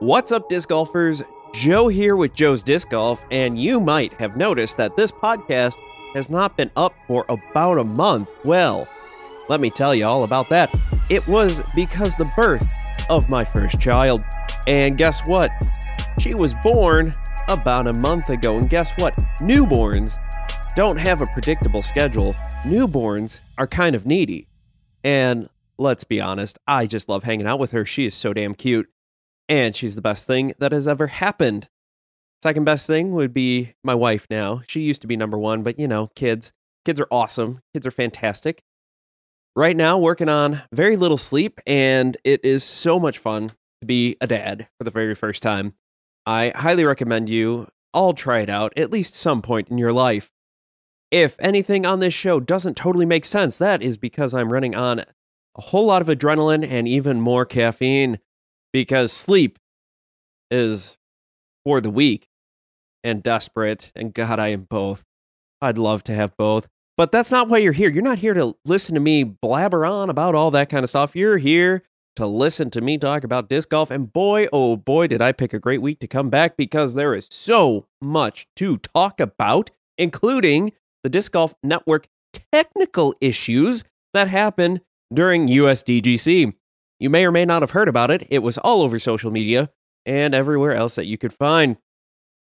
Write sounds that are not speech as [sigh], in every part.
What's up, disc golfers? Joe here with Joe's Disc Golf, and you might have noticed that this podcast has not been up for about a month. Well, let me tell you all about that. It was because the birth of my first child. And guess what? She was born about a month ago. And guess what? Newborns don't have a predictable schedule. Newborns are kind of needy. And let's be honest, I just love hanging out with her. She is so damn cute. And she's the best thing that has ever happened. Second best thing would be my wife now. She used to be number one, but you know, kids. Kids are awesome. Kids are fantastic. Right now, working on very little sleep, and it is so much fun to be a dad for the very first time. I highly recommend you all try it out at least some point in your life. If anything on this show doesn't totally make sense, that is because I'm running on a whole lot of adrenaline and even more caffeine because sleep is for the weak and desperate. And God, I am both. I'd love to have both. But that's not why you're here. You're not here to listen to me blabber on about all that kind of stuff. You're here to listen to me talk about disc golf. And boy, oh boy, did I pick a great week to come back because there is so much to talk about, including the Disc Golf Network technical issues that happened during USDGC. You may or may not have heard about it. It was all over social media and everywhere else that you could find.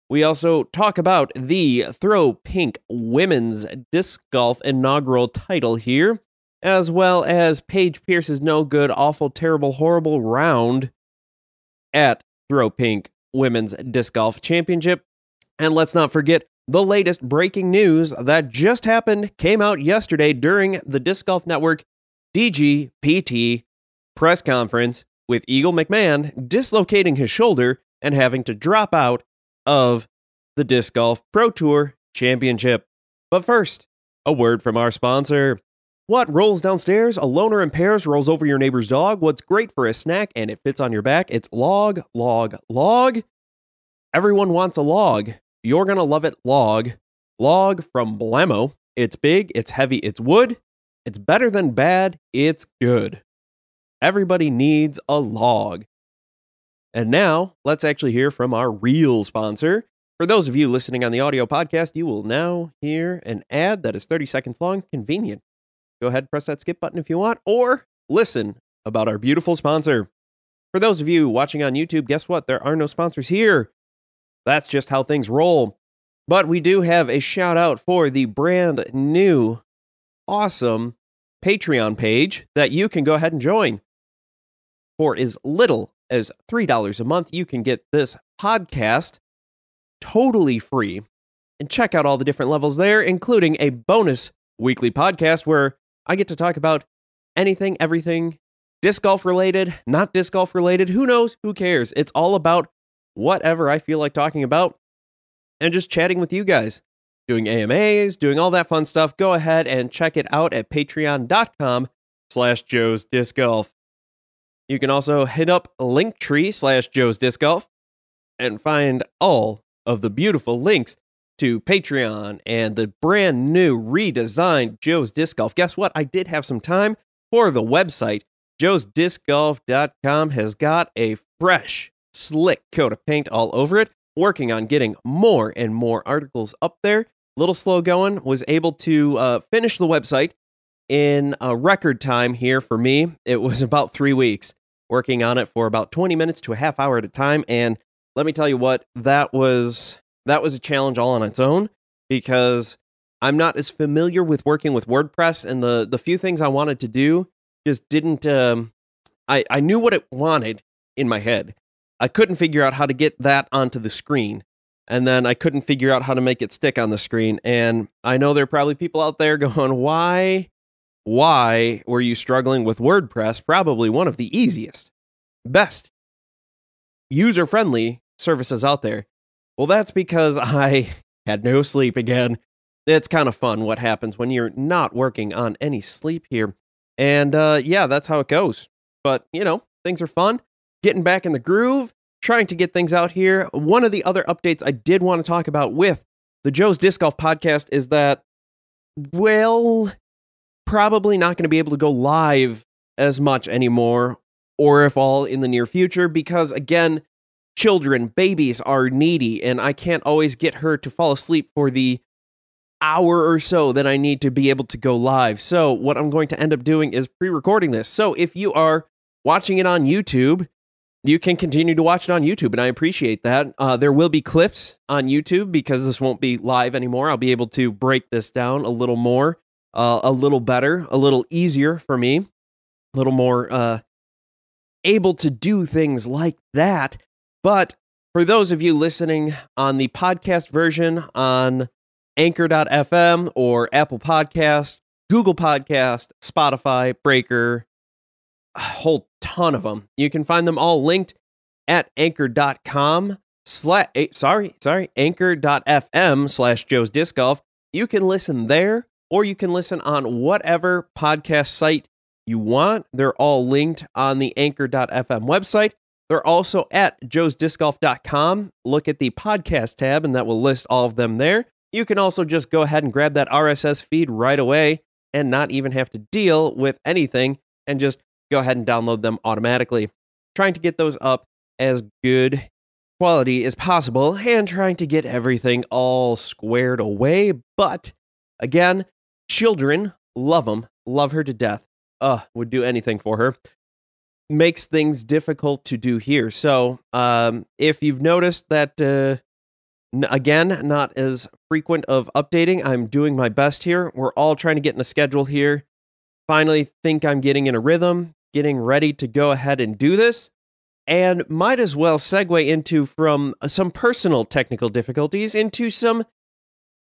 We also talk about the Throw Pink Women's Disc Golf inaugural title here, as well as Paige Pierce's no good, awful, terrible, horrible round at Throw Pink Women's Disc Golf Championship. And let's not forget the latest breaking news that just happened, came out yesterday during the Disc Golf Network DGPT press conference with Eagle McMahon dislocating his shoulder and having to drop out of the Disc Golf Pro Tour Championship. But first, a word from our sponsor. What rolls downstairs? A loner in pairs rolls over your neighbor's dog. What's great for a snack and it fits on your back? It's log, log, log. Everyone wants a log. You're going to love it, log. Log from Blammo. It's big, it's heavy, it's wood. It's better than bad, it's good. Everybody needs a log. And now, let's actually hear from our real sponsor. For those of you listening on the audio podcast, you will now hear an ad that is 30 seconds long. Convenient. Go ahead, press that skip button if you want, or listen about our beautiful sponsor. For those of you watching on YouTube, guess what? There are no sponsors here. That's just how things roll. But we do have a shout out for the brand new, awesome Patreon page that you can go ahead and join. For as little as $3 a month, you can get this podcast totally free. And check out all the different levels there, including a bonus weekly podcast where I get to talk about anything, everything disc golf related, not disc golf related. Who knows? Who cares? It's all about whatever I feel like talking about and just chatting with you guys, doing AMAs, doing all that fun stuff. Go ahead and check it out at patreon.com slash Joe's Disc Golf. You can also hit up Linktree slash Joe's Disc Golf and find all of the beautiful links to Patreon and the brand new redesigned Joe's Disc Golf. Guess what? I did have some time for the website. Joe'sDiscGolf.com has got a fresh, slick coat of paint all over it. Working on getting more and more articles up there. Little slow going. Was able to uh, finish the website in a record time here for me. It was about three weeks working on it for about 20 minutes to a half hour at a time. And let me tell you what, that was that was a challenge all on its own because I'm not as familiar with working with WordPress and the the few things I wanted to do just didn't um I, I knew what it wanted in my head. I couldn't figure out how to get that onto the screen. And then I couldn't figure out how to make it stick on the screen. And I know there are probably people out there [laughs] going, why why were you struggling with WordPress? Probably one of the easiest, best, user friendly services out there. Well, that's because [laughs] I had no sleep again. It's kind of fun what happens when you're not working on any sleep here. And uh, yeah, that's how it goes. But, you know, things are fun. Getting back in the groove, trying to get things out here. One of the other updates I did want to talk about with the Joe's Disc Golf podcast is that, well, probably not going to be able to go live as much anymore, or if all in the near future, because again, children, babies are needy, and I can't always get her to fall asleep for the hour or so that I need to be able to go live. So, what I'm going to end up doing is pre recording this. So, if you are watching it on YouTube, you can continue to watch it on YouTube, and I appreciate that. Uh, there will be clips on YouTube because this won't be live anymore. I'll be able to break this down a little more, uh, a little better, a little easier for me, a little more uh, able to do things like that. But for those of you listening on the podcast version on anchor.fm or Apple Podcast, Google Podcast, Spotify, Breaker, a whole ton of them. You can find them all linked at anchor.com slash eh, sorry, sorry, anchor.fm slash Joe's Disc Golf. You can listen there or you can listen on whatever podcast site you want. They're all linked on the anchor.fm website. They're also at joesdiscgolf.com. Look at the podcast tab, and that will list all of them there. You can also just go ahead and grab that RSS feed right away and not even have to deal with anything and just go ahead and download them automatically. Trying to get those up as good quality as possible and trying to get everything all squared away. But again, children love them, love her to death. Uh, would do anything for her makes things difficult to do here. So, um, if you've noticed that, uh, n- again, not as frequent of updating, I'm doing my best here. We're all trying to get in a schedule here. Finally, think I'm getting in a rhythm, getting ready to go ahead and do this. And might as well segue into from some personal technical difficulties into some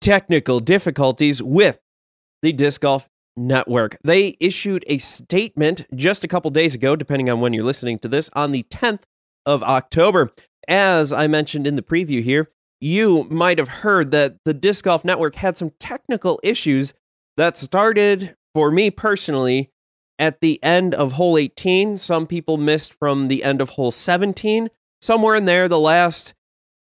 technical difficulties with the disc golf Network. They issued a statement just a couple days ago, depending on when you're listening to this, on the 10th of October. As I mentioned in the preview here, you might have heard that the Disc Golf Network had some technical issues that started, for me personally, at the end of hole 18. Some people missed from the end of hole 17. Somewhere in there, the last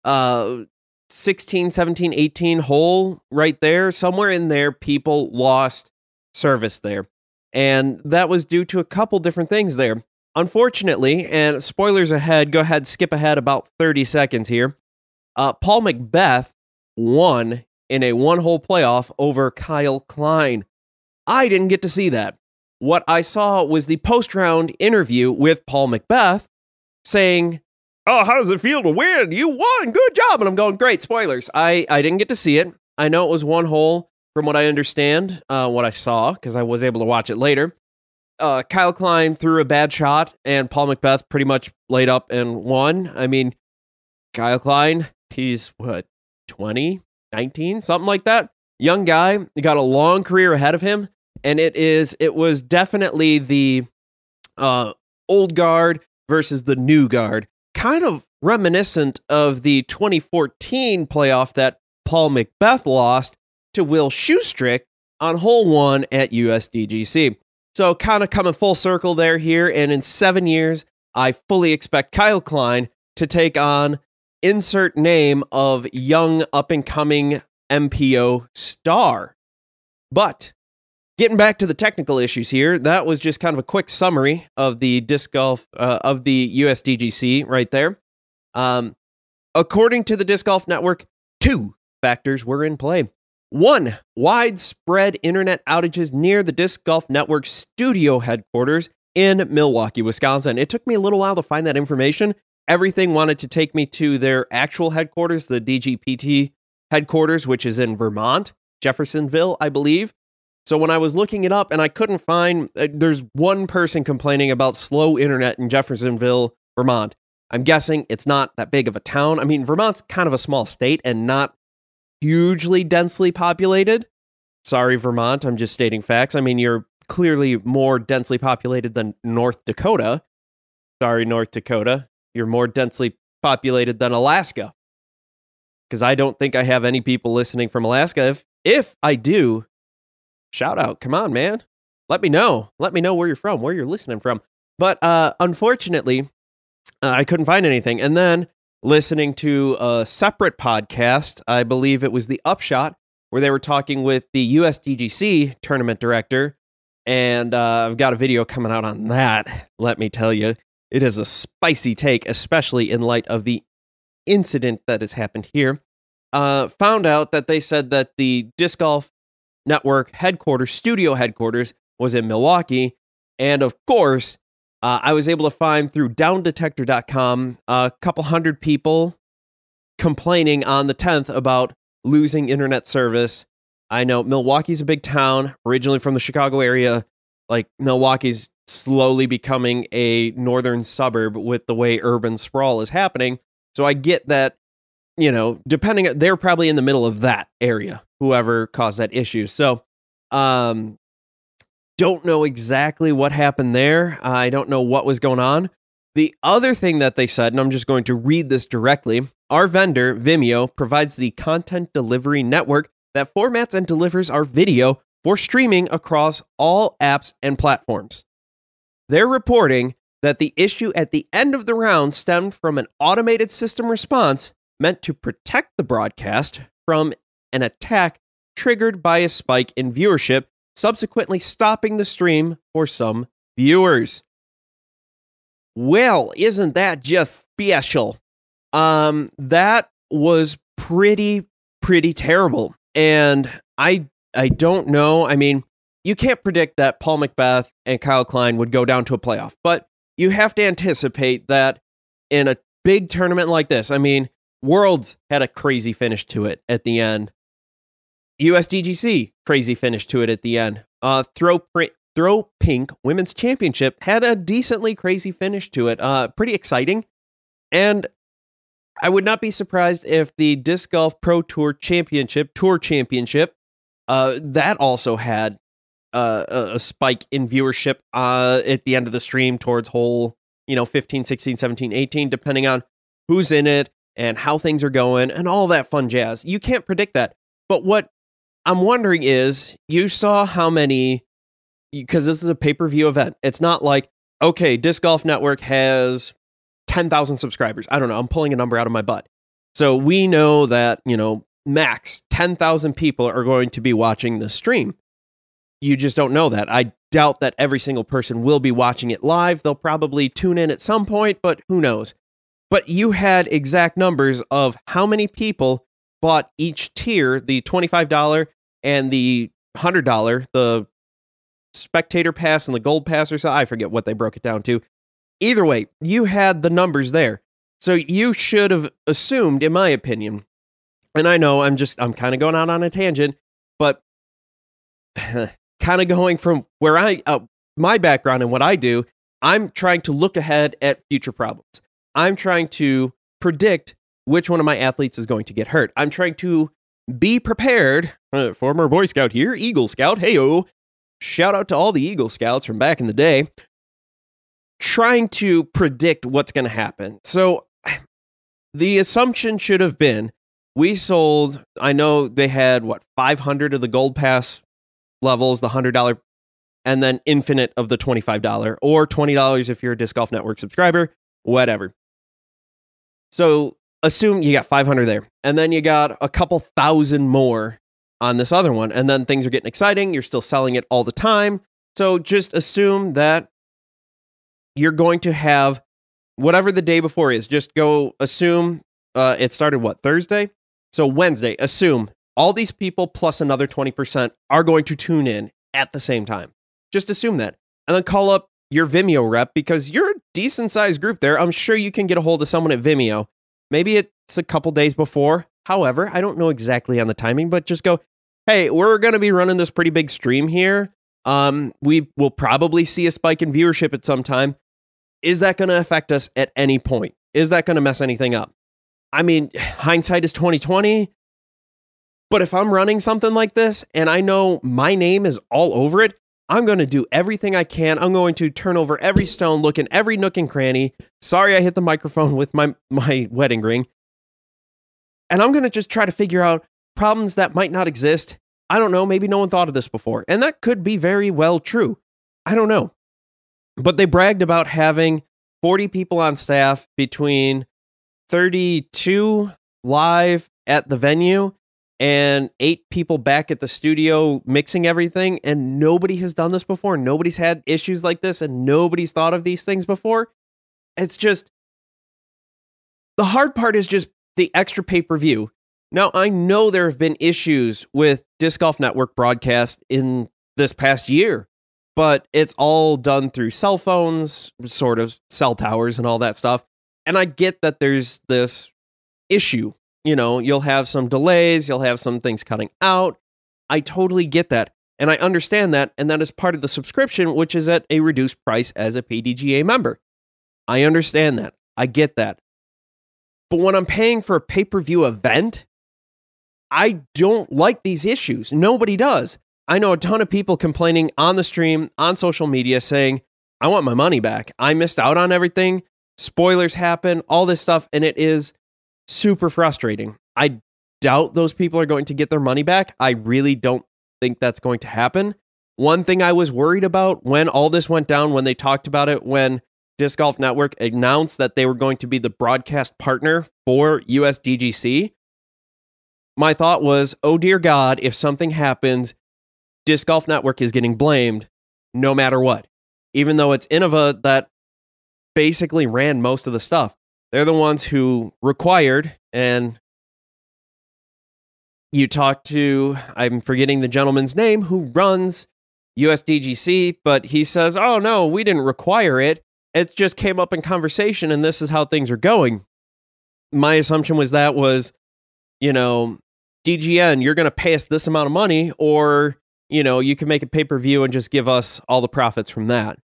uh, 16, 17, 18 hole right there, somewhere in there, people lost service there. And that was due to a couple different things there. Unfortunately, and spoilers ahead, go ahead, skip ahead about 30 seconds here. Uh, Paul McBeth won in a one hole playoff over Kyle Klein. I didn't get to see that. What I saw was the post round interview with Paul McBeth saying, Oh, how does it feel to win? You won. Good job. And I'm going, Great. Spoilers. I, I didn't get to see it. I know it was one hole from what I understand, uh, what I saw, because I was able to watch it later, uh, Kyle Klein threw a bad shot and Paul McBeth pretty much laid up and won. I mean, Kyle Klein, he's what, 20, 19, something like that. Young guy, he got a long career ahead of him. And it is, it was definitely the uh, old guard versus the new guard, kind of reminiscent of the 2014 playoff that Paul McBeth lost to Will Schusterick on hole one at USDGC. So, kind of coming full circle there here. And in seven years, I fully expect Kyle Klein to take on insert name of young up and coming MPO star. But getting back to the technical issues here, that was just kind of a quick summary of the disc golf uh, of the USDGC right there. Um, according to the Disc Golf Network, two factors were in play. One, widespread internet outages near the Disc Golf Network studio headquarters in Milwaukee, Wisconsin. It took me a little while to find that information. Everything wanted to take me to their actual headquarters, the DGPT headquarters, which is in Vermont, Jeffersonville, I believe. So when I was looking it up and I couldn't find, uh, there's one person complaining about slow internet in Jeffersonville, Vermont. I'm guessing it's not that big of a town. I mean, Vermont's kind of a small state and not hugely densely populated. Sorry, Vermont. I'm just stating facts. I mean, you're clearly more densely populated than North Dakota. Sorry, North Dakota. You're more densely populated than Alaska. Because I don't think I have any people listening from Alaska. If if I do, shout out. Come on, man. Let me know. Let me know where you're from, where you're listening from. But uh, unfortunately, uh, I couldn't find anything. And then listening to a separate podcast. I believe it was the Upshot, where they were talking with the USDGC tournament director. And uh, I've got a video coming out on that. Let me tell you, it is a spicy take, especially in light of the incident that has happened here. Uh, found out that they said that the disc golf network headquarters, studio headquarters, was in Milwaukee, and of course, uh, I was able to find through downdetector.com a couple hundred people complaining on the 10th about losing internet service. I know Milwaukee's a big town, originally from the Chicago area. Like Milwaukee's slowly becoming a northern suburb with the way urban sprawl is happening. So I get that, you know, depending, they're probably in the middle of that area, whoever caused that issue. So, um, don't know exactly what happened there. I don't know what was going on. The other thing that they said, and I'm just going to read this directly our vendor, Vimeo, provides the content delivery network that formats and delivers our video for streaming across all apps and platforms. They're reporting that the issue at the end of the round stemmed from an automated system response meant to protect the broadcast from an attack triggered by a spike in viewership subsequently stopping the stream for some viewers. Well, isn't that just special? Um, that was pretty, pretty terrible. And I I don't know. I mean, you can't predict that Paul McBeth and Kyle Klein would go down to a playoff, but you have to anticipate that in a big tournament like this. I mean, Worlds had a crazy finish to it at the end. USDGC, crazy finish to it at the end. Uh, throw pr- throw pink women's championship had a decently crazy finish to it. Uh, pretty exciting, and I would not be surprised if the disc golf pro tour championship, tour championship, uh, that also had uh, a spike in viewership uh, at the end of the stream towards hole, you know, 15, 16, 17, 18, depending on who's in it and how things are going and all that fun jazz. You can't predict that. But what I'm wondering is you saw how many because this is a pay-per-view event. It's not like okay, Disc Golf Network has 10,000 subscribers. I don't know, I'm pulling a number out of my butt. So we know that, you know, max 10,000 people are going to be watching the stream. You just don't know that. I doubt that every single person will be watching it live. They'll probably tune in at some point, but who knows. But you had exact numbers of how many people bought each tier, the $25 and the $100, the spectator pass and the gold pass or so. I forget what they broke it down to. Either way, you had the numbers there. So you should have assumed, in my opinion, and I know I'm just, I'm kind of going out on a tangent, but [sighs] kind of going from where I, uh, my background and what I do, I'm trying to look ahead at future problems. I'm trying to predict which one of my athletes is going to get hurt. I'm trying to be prepared. Uh, former Boy Scout here, Eagle Scout. Heyo. Shout out to all the Eagle Scouts from back in the day. Trying to predict what's going to happen. So [sighs] the assumption should have been we sold, I know they had what, 500 of the Gold Pass levels, the $100, and then infinite of the $25 or $20 if you're a Disc Golf Network subscriber, whatever. So assume you got 500 there and then you got a couple thousand more on this other one and then things are getting exciting you're still selling it all the time. So just assume that you're going to have whatever the day before is. Just go assume uh, it started what thursday? So wednesday assume all these people plus another 20% are going to tune in at the same time. Just assume that and then call up your vimeo rep because you're a decent sized group there i'm sure you can get a hold of someone at vimeo Maybe it's a couple days before. However, I don't know exactly on the timing, but just go, hey, we're going to be running this pretty big stream here. Um, we will probably see a spike in viewership at some time. Is that going to affect us at any point? Is that going to mess anything up? I mean, [sighs] hindsight is 2020. But if I'm running something like this and I know my name is all over it, I'm going to do everything I can. I'm going to turn over every stone, look in every nook and cranny. Sorry, I hit the microphone with my, my wedding ring. And I'm going to just try to figure out problems that might not exist. I don't know. Maybe no one thought of this before. And that could be very well true. I don't know. But they bragged about having 40 people on staff between 32 live at the venue and eight people back at the studio mixing everything and nobody has done this before nobody's had issues like this and nobody's thought of these things before it's just the hard part is just the extra pay per view. Now, I know there have been issues with Disc Golf Network broadcast in this past year, but it's all done through cell phones, sort of cell towers and all that stuff. And I get that there's this issue. You know, you'll have some delays, you'll have some things cutting out. I totally get that. And I understand that. And that is part of the subscription, which is at a reduced price as a PDGA member. I understand that. I get that. But when I'm paying for a pay per view event, I don't like these issues. Nobody does. I know a ton of people complaining on the stream, on social media, saying, I want my money back. I missed out on everything. Spoilers happen, all this stuff. And it is super frustrating. I doubt those people are going to get their money back. I really don't think that's going to happen. One thing I was worried about when all this went down, when they talked about it, when Disc Golf Network announced that they were going to be the broadcast partner for USDGC, my thought was, oh dear God, if something happens, Disc Golf Network is getting blamed no matter what. Even though it's Innova that basically ran most of the stuff. They're the ones who required, and you talk to, I'm forgetting the gentleman's name who runs USDGC, but he says, oh no, we didn't require it. It just came up in conversation, and this is how things are going. My assumption was that was, you know, DGN, you're going to pay us this amount of money, or, you know, you can make a pay per view and just give us all the profits from that.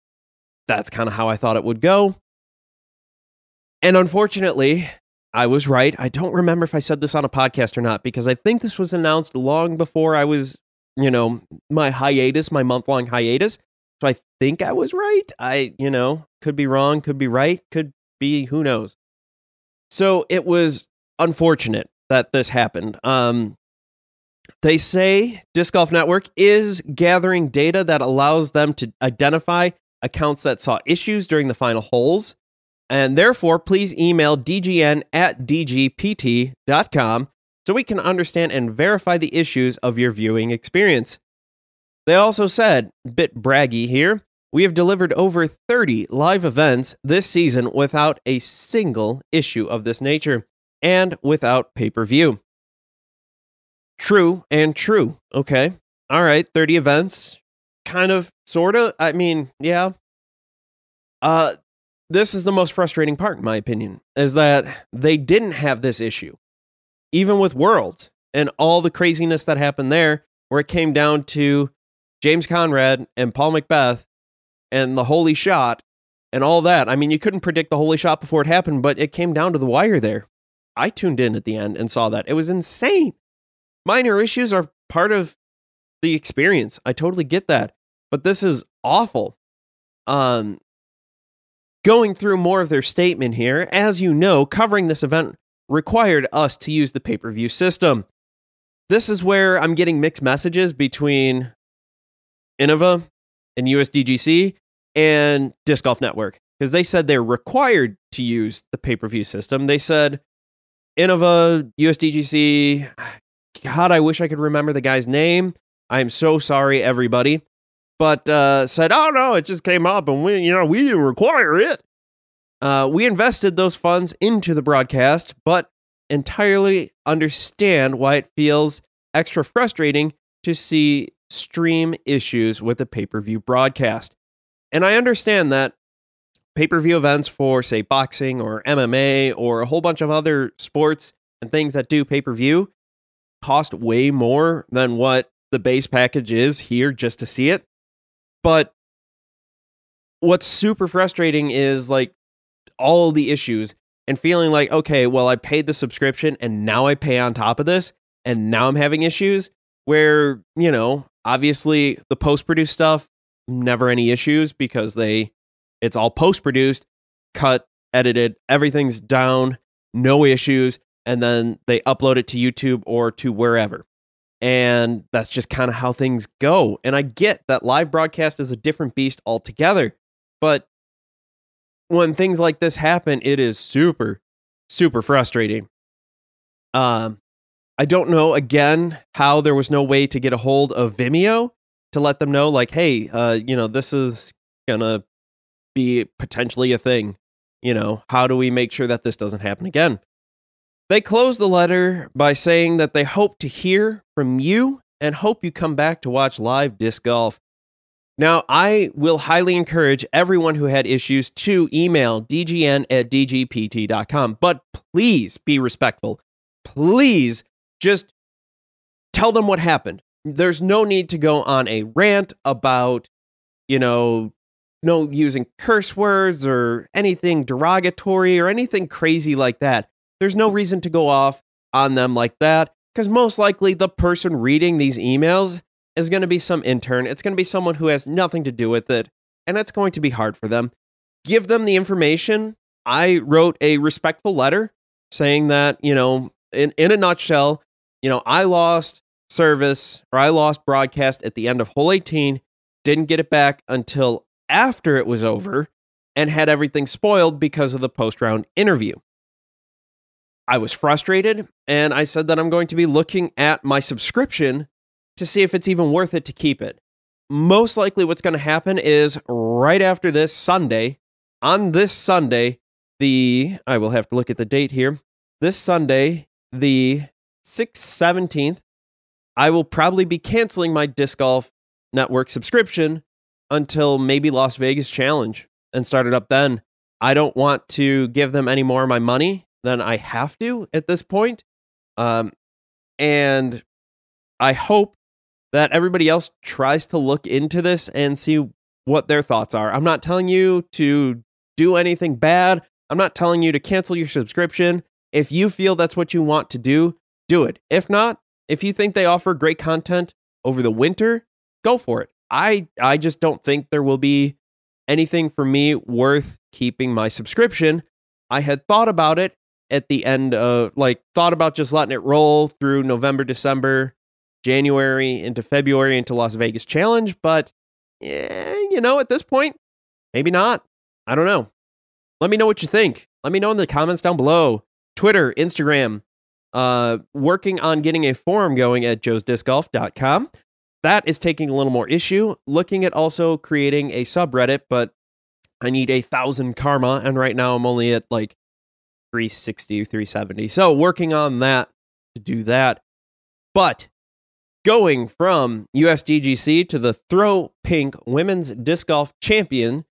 That's kind of how I thought it would go. And unfortunately, I was right. I don't remember if I said this on a podcast or not because I think this was announced long before I was, you know, my hiatus, my month long hiatus. So I think I was right. I, you know, could be wrong, could be right, could be who knows. So it was unfortunate that this happened. Um, they say Disc Golf Network is gathering data that allows them to identify accounts that saw issues during the final holes and therefore, please email dgn at dgpt.com so we can understand and verify the issues of your viewing experience. They also said, bit braggy here, we have delivered over 30 live events this season without a single issue of this nature and without pay per view. True and true. Okay. All right. 30 events. Kind of, sort of. I mean, yeah. Uh, this is the most frustrating part, in my opinion, is that they didn't have this issue. Even with Worlds and all the craziness that happened there, where it came down to James Conrad and Paul McBeth and the holy shot and all that. I mean, you couldn't predict the holy shot before it happened, but it came down to the wire there. I tuned in at the end and saw that. It was insane. Minor issues are part of the experience. I totally get that. But this is awful. Um, Going through more of their statement here, as you know, covering this event required us to use the pay per view system. This is where I'm getting mixed messages between Innova and USDGC and Disc Golf Network because they said they're required to use the pay per view system. They said Innova, USDGC, God, I wish I could remember the guy's name. I'm so sorry, everybody but uh, said, "Oh no, it just came up, and we, you know, we didn't require it." Uh, we invested those funds into the broadcast, but entirely understand why it feels extra frustrating to see stream issues with a pay per view broadcast. And I understand that pay per view events for, say, boxing or MMA or a whole bunch of other sports and things that do pay per view cost way more than what the base package is here just to see it. But what's super frustrating is like all the issues and feeling like, okay, well, I paid the subscription and now I pay on top of this and now I'm having issues where, you know, obviously the post produced stuff, never any issues because they, it's all post produced, cut, edited, everything's down, no issues. And then they upload it to YouTube or to wherever. And that's just kind of how things go. And I get that live broadcast is a different beast altogether. But when things like this happen, it is super, super frustrating. Um, I don't know again how there was no way to get a hold of Vimeo to let them know, like, hey, uh, you know, this is gonna be potentially a thing. You know, how do we make sure that this doesn't happen again? They close the letter by saying that they hope to hear from you and hope you come back to watch live disc golf. Now, I will highly encourage everyone who had issues to email dgn at dgpt.com, but please be respectful. Please just tell them what happened. There's no need to go on a rant about, you know, no using curse words or anything derogatory or anything crazy like that. There's no reason to go off on them like that because most likely the person reading these emails is going to be some intern. It's going to be someone who has nothing to do with it, and it's going to be hard for them. Give them the information. I wrote a respectful letter saying that, you know, in, in a nutshell, you know, I lost service or I lost broadcast at the end of hole 18, didn't get it back until after it was over, and had everything spoiled because of the post round interview. I was frustrated and I said that I'm going to be looking at my subscription to see if it's even worth it to keep it. Most likely, what's going to happen is right after this Sunday, on this Sunday, the, I will have to look at the date here, this Sunday, the 6th, 17th, I will probably be canceling my Disc Golf Network subscription until maybe Las Vegas Challenge and start it up then. I don't want to give them any more of my money than I have to at this point. Um, and I hope that everybody else tries to look into this and see what their thoughts are. I'm not telling you to do anything bad. I'm not telling you to cancel your subscription. If you feel that's what you want to do, do it. If not, if you think they offer great content over the winter, go for it. I I just don't think there will be anything for me worth keeping my subscription. I had thought about it at the end of like thought about just letting it roll through November, December, January into February into Las Vegas Challenge, but yeah, you know, at this point, maybe not. I don't know. Let me know what you think. Let me know in the comments down below. Twitter, Instagram, uh, working on getting a forum going at joesdiscgolf.com. That is taking a little more issue. Looking at also creating a subreddit, but I need a thousand karma, and right now I'm only at like 360, 370. So working on that to do that. But going from USDGC to the Throw Pink Women's Disc Golf Champion,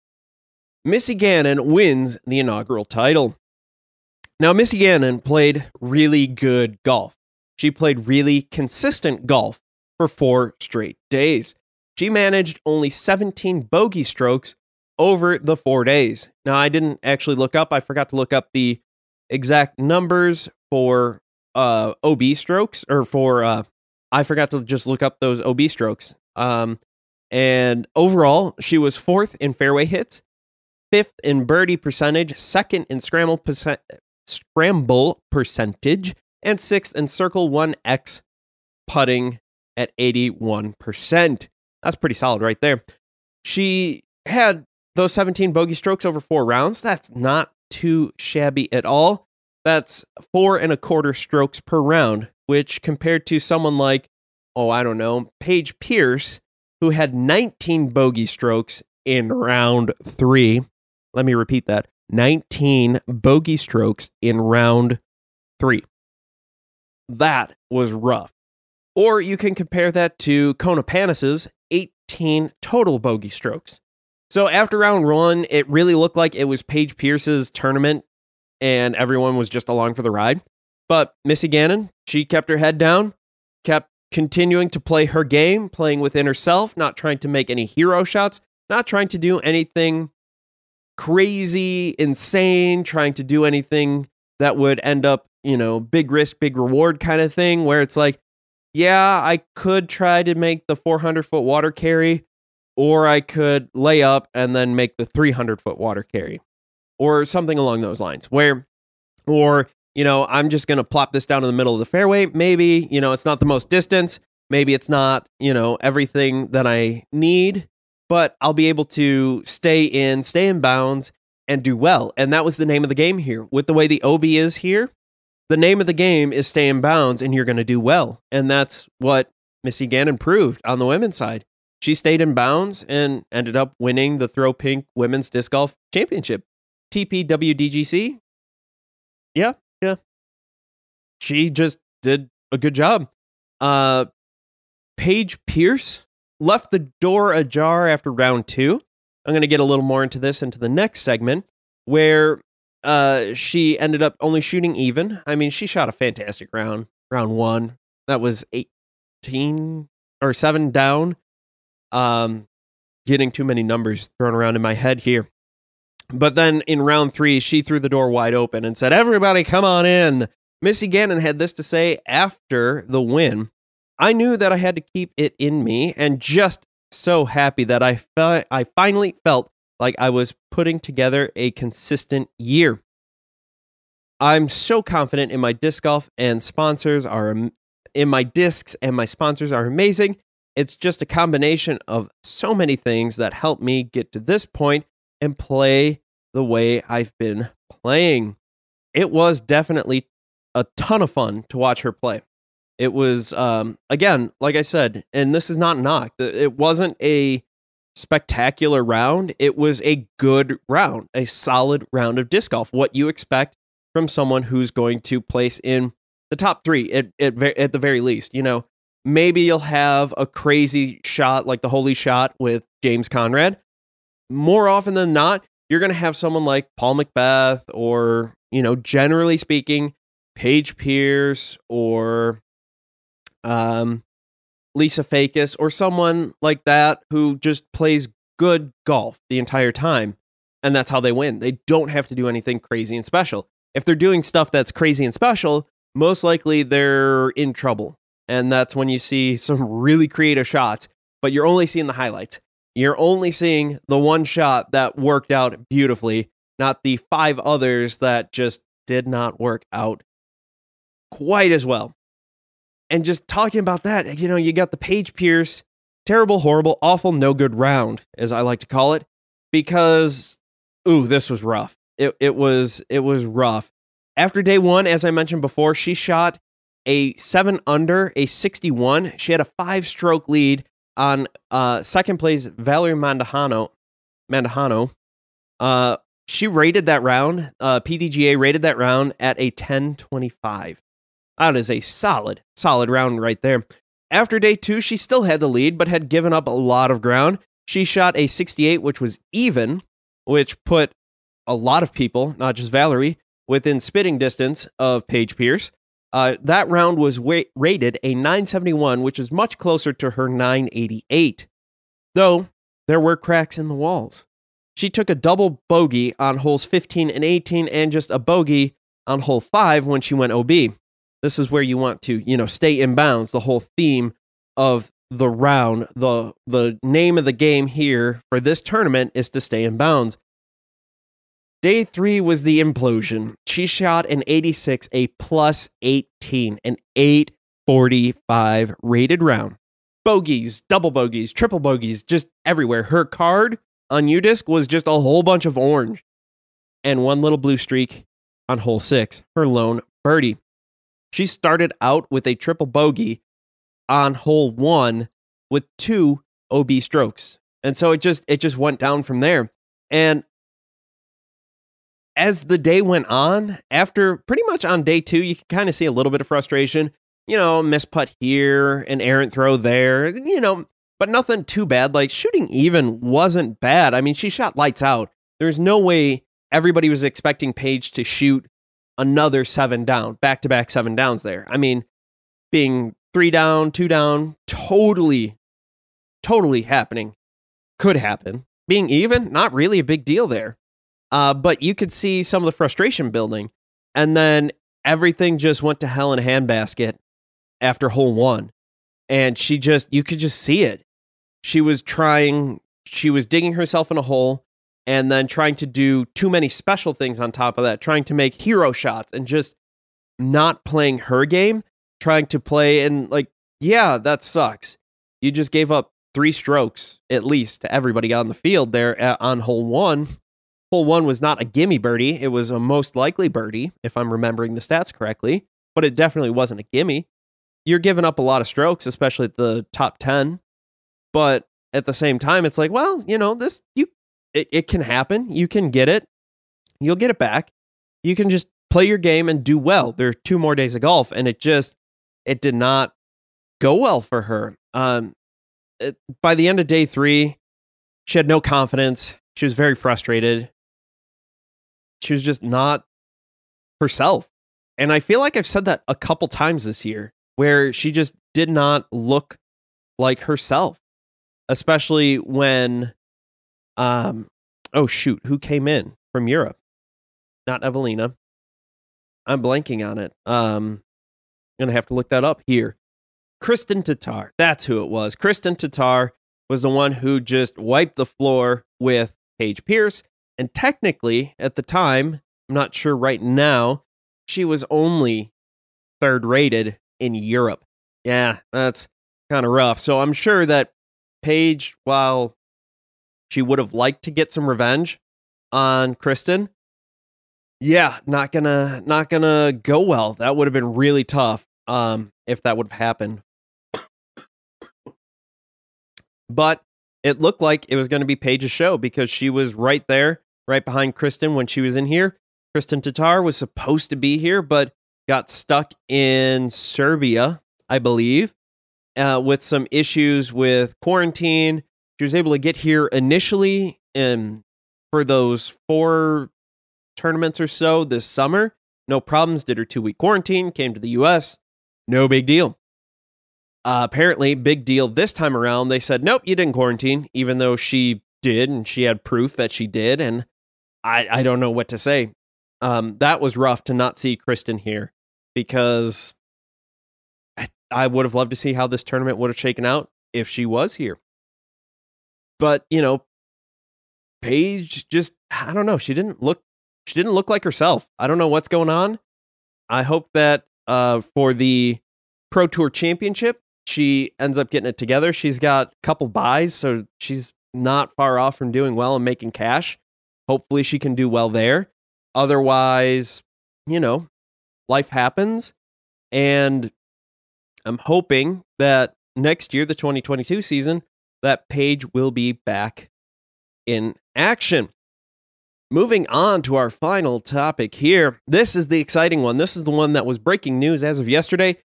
Missy Gannon wins the inaugural title. Now, Missy Gannon played really good golf. She played really consistent golf for four straight days. She managed only 17 bogey strokes over the four days. Now, I didn't actually look up, I forgot to look up the exact numbers for uh, OB strokes or for, uh, I forgot to just look up those OB strokes. Um, and overall, she was fourth in fairway hits, fifth in birdie percentage, second in scramble percent, scramble percentage, and sixth in Circle 1X putting at 81%. That's pretty solid right there. She had those 17 bogey strokes over four rounds. That's not too shabby at all. That's four and a quarter strokes per round, which compared to someone like, oh, I don't know, Paige Pierce, who had 19 bogey strokes in round three. Let me repeat that 19 bogey strokes in round three. That was rough. Or you can compare that to Kona Panis's 18 total bogey strokes. So after round one, it really looked like it was Paige Pierce's tournament and everyone was just along for the ride. But Missy Gannon, she kept her head down, kept continuing to play her game, playing within herself, not trying to make any hero shots, not trying to do anything crazy, insane, trying to do anything that would end up, you know, big risk, big reward kind of thing, where it's like, yeah, I could try to make the 400 foot water carry, or I could lay up and then make the 300 foot water carry, or something along those lines, where, or, you know, I'm just going to plop this down in the middle of the fairway. Maybe, you know, it's not the most distance. Maybe it's not, you know, everything that I need but I'll be able to stay in, stay in bounds, and do well. And that was the name of the game here. With the way the OB is here, the name of the game is stay in bounds, and you're going to do well. And that's what Missy Gannon proved on the women's side. She stayed in bounds and ended up winning the Throw Pink Women's Disc Golf Championship. TPWDGC. Yeah, yeah. she just did a good job. Uh, Paige Pierce left the door ajar after round two. I'm going to get a little more into this into the next segment where uh, she ended up only shooting even. I mean, she shot a fantastic round, round one. That was 18 or seven down. Um, getting too many numbers thrown around in my head here. But then in round three, she threw the door wide open and said, Everybody, come on in. Missy Gannon had this to say after the win. I knew that I had to keep it in me and just so happy that I felt I finally felt like I was putting together a consistent year. I'm so confident in my disc golf and sponsors are in my discs and my sponsors are amazing. It's just a combination of so many things that helped me get to this point and play the way I've been playing. It was definitely a ton of fun to watch her play. It was um, again, like I said, and this is not knock. It wasn't a spectacular round. It was a good round, a solid round of disc golf. What you expect from someone who's going to place in the top three at, at, at the very least. You know, maybe you'll have a crazy shot like the holy shot with James Conrad. More often than not, you're going to have someone like Paul McBeth or, you know, generally speaking, Paige Pierce or um, Lisa Fajkus or someone like that who just plays good golf the entire time. And that's how they win. They don't have to do anything crazy and special. If they're doing stuff that's crazy and special, most likely they're in trouble. And that's when you see some [laughs] really creative shots, but you're only seeing the highlights. You're only seeing the one shot that worked out beautifully, not the five others that just did not work out quite as well and just talking about that, you know, you got the Paige Pierce terrible, horrible, awful, no good round, as I like to call it, because ooh, this was rough. It it was it was rough. After day one, as I mentioned before, she shot a seven under, a 61. She had a five stroke lead on uh, second place Valerie Mandahano. Mandujano. Uh, she rated that round. Uh, PDGA rated that round at a 1025. That is a solid, solid round right there. After day two, she still had the lead, but had given up a lot of ground. She shot a 68, which was even, which put a lot of people, not just Valerie, within spitting distance of Paige Pierce. Uh, that round was wa- rated a 971, which is much closer to her 988. Though there were cracks in the walls. She took a double bogey on holes 15 and 18 and just a bogey on hole 5 when she went OB this is where you want to, you know, stay in bounds. The whole theme of the round, the the name of the game here for this tournament is to stay in bounds. Day three was the implosion. She shot an 86, a plus 18, an 845 rated round. Bogeys, double bogeys, triple bogeys, just everywhere. Her card on UDisc was just a whole bunch of orange and one little blue streak on hole six, her lone birdie. She started out with a triple bogey on hole one with two OB strokes. And so it just it just went down from there. And as the day went on, after pretty much on day two, you can kind of see a little bit of frustration. You know, miss putt here, an errant throw there, you know, but nothing too bad. Like shooting even wasn't bad. I mean, she shot lights out. There's no way everybody was expecting Paige to shoot another seven down, back to back seven downs there. I mean, being three down, two down, totally, totally happening. Could happen. Being even, not really a big deal there. Uh, but you could see some of the frustration building. And then everything just went to hell in a handbasket after hole one. And she just, you could just see it. She was trying, she was digging herself in a hole and then trying to do too many special things on top of that, trying to make hero shots and just not playing her game, trying to play and like, yeah, that sucks. You just gave up three strokes at least to everybody on the field there at, on hole one. Hole one was not a gimme birdie. It was a most likely birdie, if I'm remembering the stats correctly, but it definitely wasn't a gimme. You're giving up a lot of strokes, especially at the top 10. But at the same time, it's like, well, you know, this, you it, it can happen. You can get it. You'll get it back. You can just play your game and do well. There are two more days of golf, and it just it did not go well for her. Um, it, by the end of day three, she had no confidence. She was very frustrated. She was just not herself. And I feel like I've said that a couple times this year where she just did not look like herself, especially when, um, oh shoot, who came in from Europe? Not Eveliina. I'm blanking on it. Um, I'm gonna have to look that up here. Kristen Tatar, that's who it was. Kristen Tatar was the one who just wiped the floor with Paige Pierce, and technically at the time, I'm not sure right now, she was only third rated in Europe. Yeah, that's kind of rough. So I'm sure that Paige, while she would have liked to get some revenge on Kristen, yeah, not gonna not gonna go well. That would have been really tough um, if that would have happened. But it looked like it was going to be Paige's show because she was right there, right behind Kristen when she was in here. Kristen Tatar was supposed to be here, but got stuck in Serbia, I believe, uh, with some issues with quarantine. She was able to get here initially in, for those four tournaments or so this summer. No problems. Did her two week quarantine, came to the US. No big deal. Uh, apparently, big deal this time around. They said, nope, you didn't quarantine, even though she did and she had proof that she did. And I, I don't know what to say. Um, that was rough to not see Kristen here because I, I would have loved to see how this tournament would have shaken out if she was here. But, you know, Paige just, I don't know. She didn't look, she didn't look like herself. I don't know what's going on. I hope that uh, for the Pro Tour Championship, she ends up getting it together. She's got a couple buys, so she's not far off from doing well and making cash. Hopefully, she can do well there. Otherwise, you know, life happens. And I'm hoping that next year, the 2022 season, that Paige will be back in action. Moving on to our final topic here. This is the exciting one. This is the one that was breaking news as of yesterday.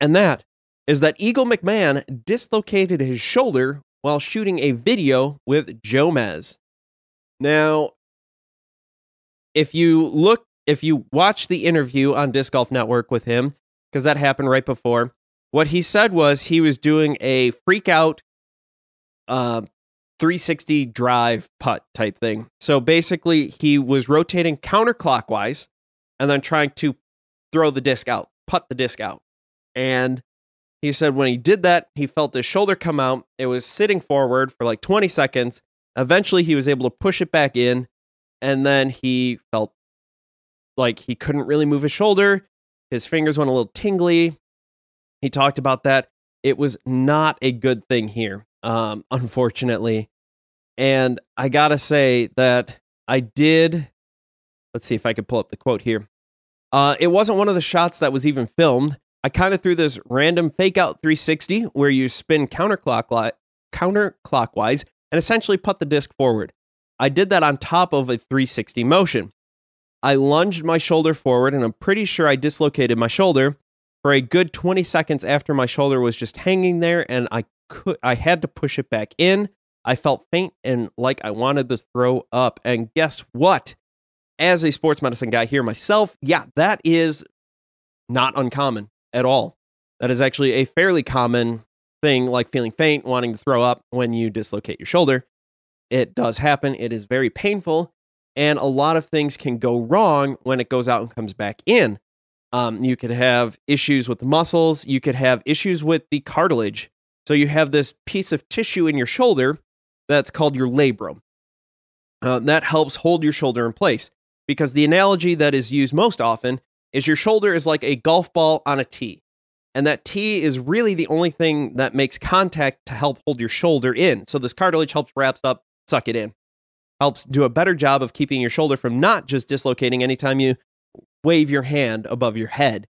And that is that Eagle McMahon dislocated his shoulder while shooting a video with Jomez. Now, if you look, if you watch the interview on Disc Golf Network with him, because that happened right before, what he said was he was doing a freak out uh, 360 drive putt type thing. So basically, he was rotating counterclockwise and then trying to throw the disc out, putt the disc out. And he said when he did that, he felt his shoulder come out. It was sitting forward for like 20 seconds. Eventually, he was able to push it back in. And then he felt like he couldn't really move his shoulder. His fingers went a little tingly. He talked about that. It was not a good thing here, um, [laughs] unfortunately. And I got to say that I did. Let's see if I could pull up the quote here. Uh, it wasn't one of the shots that was even filmed. I kind of threw this random fake out 360 where you spin counterclockwise, counterclockwise and essentially put the disc forward. I did that on top of a 360 motion. I lunged my shoulder forward and I'm pretty sure I dislocated my shoulder for a good 20 seconds after my shoulder was just hanging there and I could I had to push it back in. I felt faint and like I wanted to throw up. And guess what? As a sports medicine guy here myself, yeah, that is not uncommon at all. That is actually a fairly common thing, like feeling faint, wanting to throw up when you dislocate your shoulder. It does happen. It is very painful. And a lot of things can go wrong when it goes out and comes back in. Um, you could have issues with the muscles. You could have issues with the cartilage. So you have this piece of tissue in your shoulder that's called your labrum. Uh, that helps hold your shoulder in place because the analogy that is used most often is your shoulder is like a golf ball on a tee. And that tee is really the only thing that makes contact to help hold your shoulder in. So this cartilage helps wraps up, suck it in. Helps do a better job of keeping your shoulder from not just dislocating anytime you wave your hand above your head.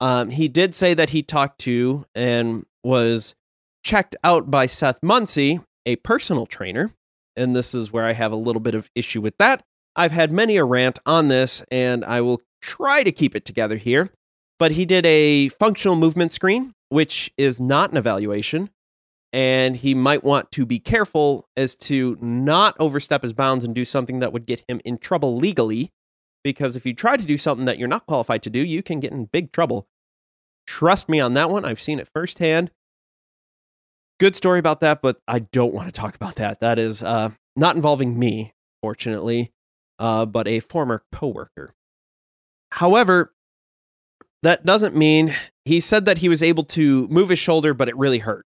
Um, he did say that he talked to and was checked out by Seth Muncy, a personal trainer. And this is where I have a little bit of issue with that. I've had many a rant on this, and I will try to keep it together here. But he did a functional movement screen, which is not an evaluation. And he might want to be careful as to not overstep his bounds and do something that would get him in trouble legally. Because if you try to do something that you're not qualified to do, you can get in big trouble. Trust me on that one. I've seen it firsthand. Good story about that, but I don't want to talk about that. That is uh, not involving me, fortunately, uh, but a former coworker. However, that doesn't mean he said that he was able to move his shoulder, but it really hurt.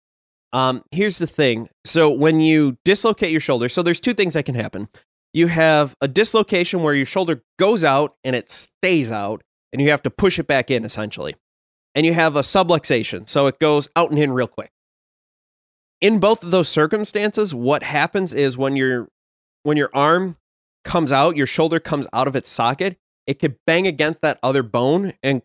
Um, here's the thing. So when you dislocate your shoulder, so there's two things that can happen. You have a dislocation where your shoulder goes out and it stays out, and you have to push it back in essentially. And you have a subluxation, so it goes out and in real quick. In both of those circumstances, what happens is when your when your arm comes out, your shoulder comes out of its socket, it could bang against that other bone and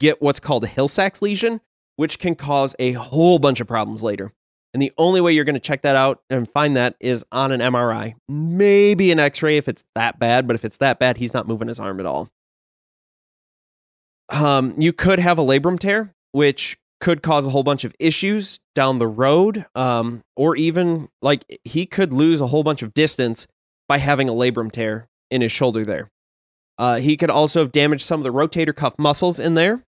get what's called a Hill Sachs lesion, which can cause a whole bunch of problems later. And the only way you're going to check that out and find that is on an MRI, maybe an x ray if it's that bad. But if it's that bad, he's not moving his arm at all. Um, you could have a labrum tear, which could cause a whole bunch of issues down the road. Um, or even like he could lose a whole bunch of distance by having a labrum tear in his shoulder there. Uh, he could also have damaged some of the rotator cuff muscles in there.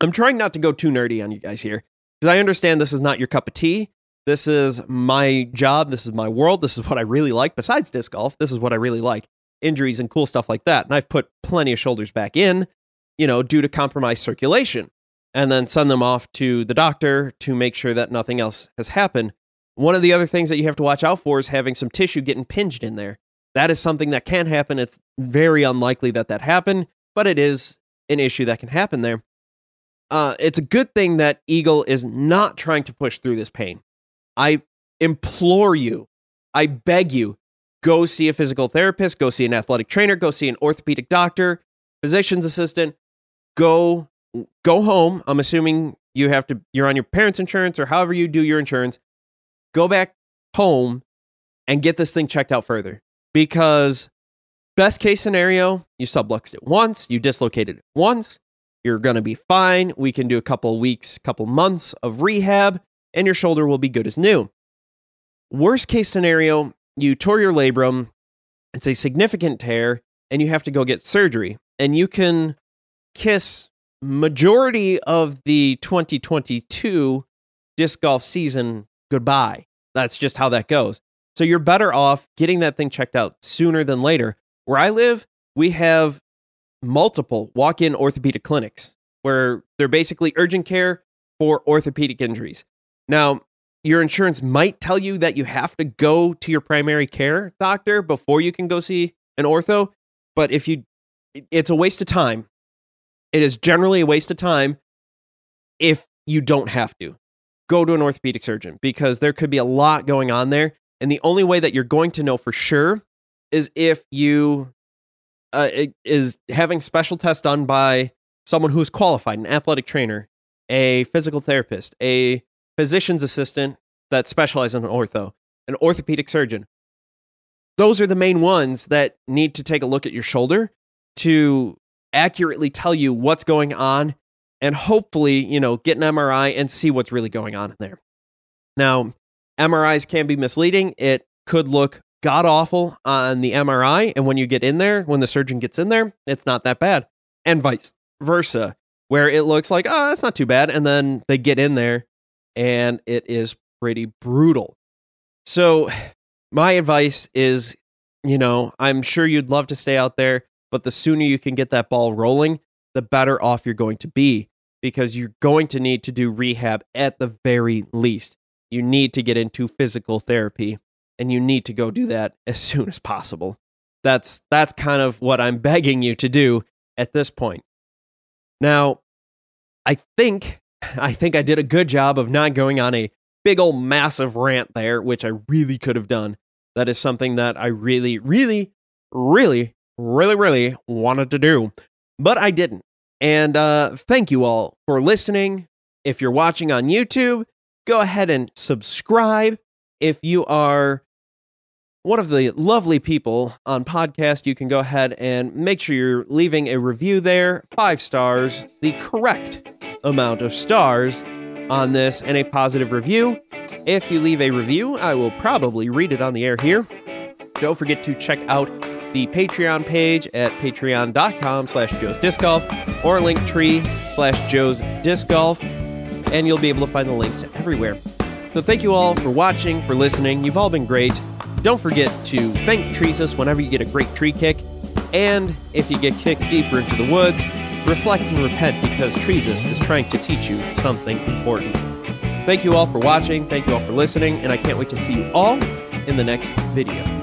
I'm trying not to go too nerdy on you guys here because I understand this is not your cup of tea. This is my job. This is my world. This is what I really like. Besides disc golf, this is what I really like injuries and cool stuff like that. And I've put plenty of shoulders back in, you know, due to compromised circulation, and then send them off to the doctor to make sure that nothing else has happened. One of the other things that you have to watch out for is having some tissue getting pinged in there. That is something that can happen. It's very unlikely that that happened, but it is an issue that can happen there. Uh, it's a good thing that Eagle is not trying to push through this pain. I implore you, I beg you, go see a physical therapist, go see an athletic trainer, go see an orthopedic doctor, physician's assistant, go go home. I'm assuming you have to you're on your parents' insurance or however you do your insurance. Go back home and get this thing checked out further because best case scenario, you subluxed it once, you dislocated it once, you're going to be fine. We can do a couple weeks, couple months of rehab, and your shoulder will be good as new. Worst case scenario, you tore your labrum, it's a significant tear, and you have to go get surgery. And you can kiss majority of the 2022 disc golf season goodbye. That's just how that goes. So you're better off getting that thing checked out sooner than later. Where I live, we have multiple walk in orthopedic clinics where they're basically urgent care for orthopedic injuries. Now, your insurance might tell you that you have to go to your primary care doctor before you can go see an ortho, but if you it's a waste of time. It is generally a waste of time if you don't have to. Go to an orthopedic surgeon because there could be a lot going on there and the only way that you're going to know for sure is if you uh, is having special tests done by someone who is qualified, an athletic trainer, a physical therapist, a physician's assistant that specializes in ortho, an orthopedic surgeon. Those are the main ones that need to take a look at your shoulder to accurately tell you what's going on and hopefully, you know, get an MRI and see what's really going on in there. Now, MRIs can be misleading. It could look god awful on the MRI. And when you get in there, when the surgeon gets in there, it's not that bad. And vice versa, where it looks like, oh, that's not too bad. And then they get in there and it is pretty brutal. So, my advice is you know, I'm sure you'd love to stay out there, but the sooner you can get that ball rolling, the better off you're going to be because you're going to need to do rehab at the very least you need to get into physical therapy and you need to go do that [laughs] as soon as possible. That's that's kind of what I'm begging you to do at this point. Now, I think I think I did a good job of not going on a big old massive rant there, which I really could have done. That is something that I really really really really really wanted to do, but I didn't. And uh thank you all for listening. If you're watching on YouTube, go ahead and subscribe. If you are one of the lovely people on podcast, you can go ahead and make sure you're leaving a review there. Five stars, the correct amount of stars on this, and a positive review. If you leave a review, I will probably read it on the air here. Don't forget to check out the Patreon page at patreon.com slash Joe's Disc Golf or linktree slash Joe's Disc Golf, and you'll be able to find the links to everywhere. So thank you all for watching, for listening. You've all been great. Don't forget to thank Treesus whenever you get a great tree kick. And if you get kicked deeper into the woods, reflect and repent because Treesus is trying to teach you something important. Thank you all for watching. Thank you all for listening. And I can't wait to see you all in the next video.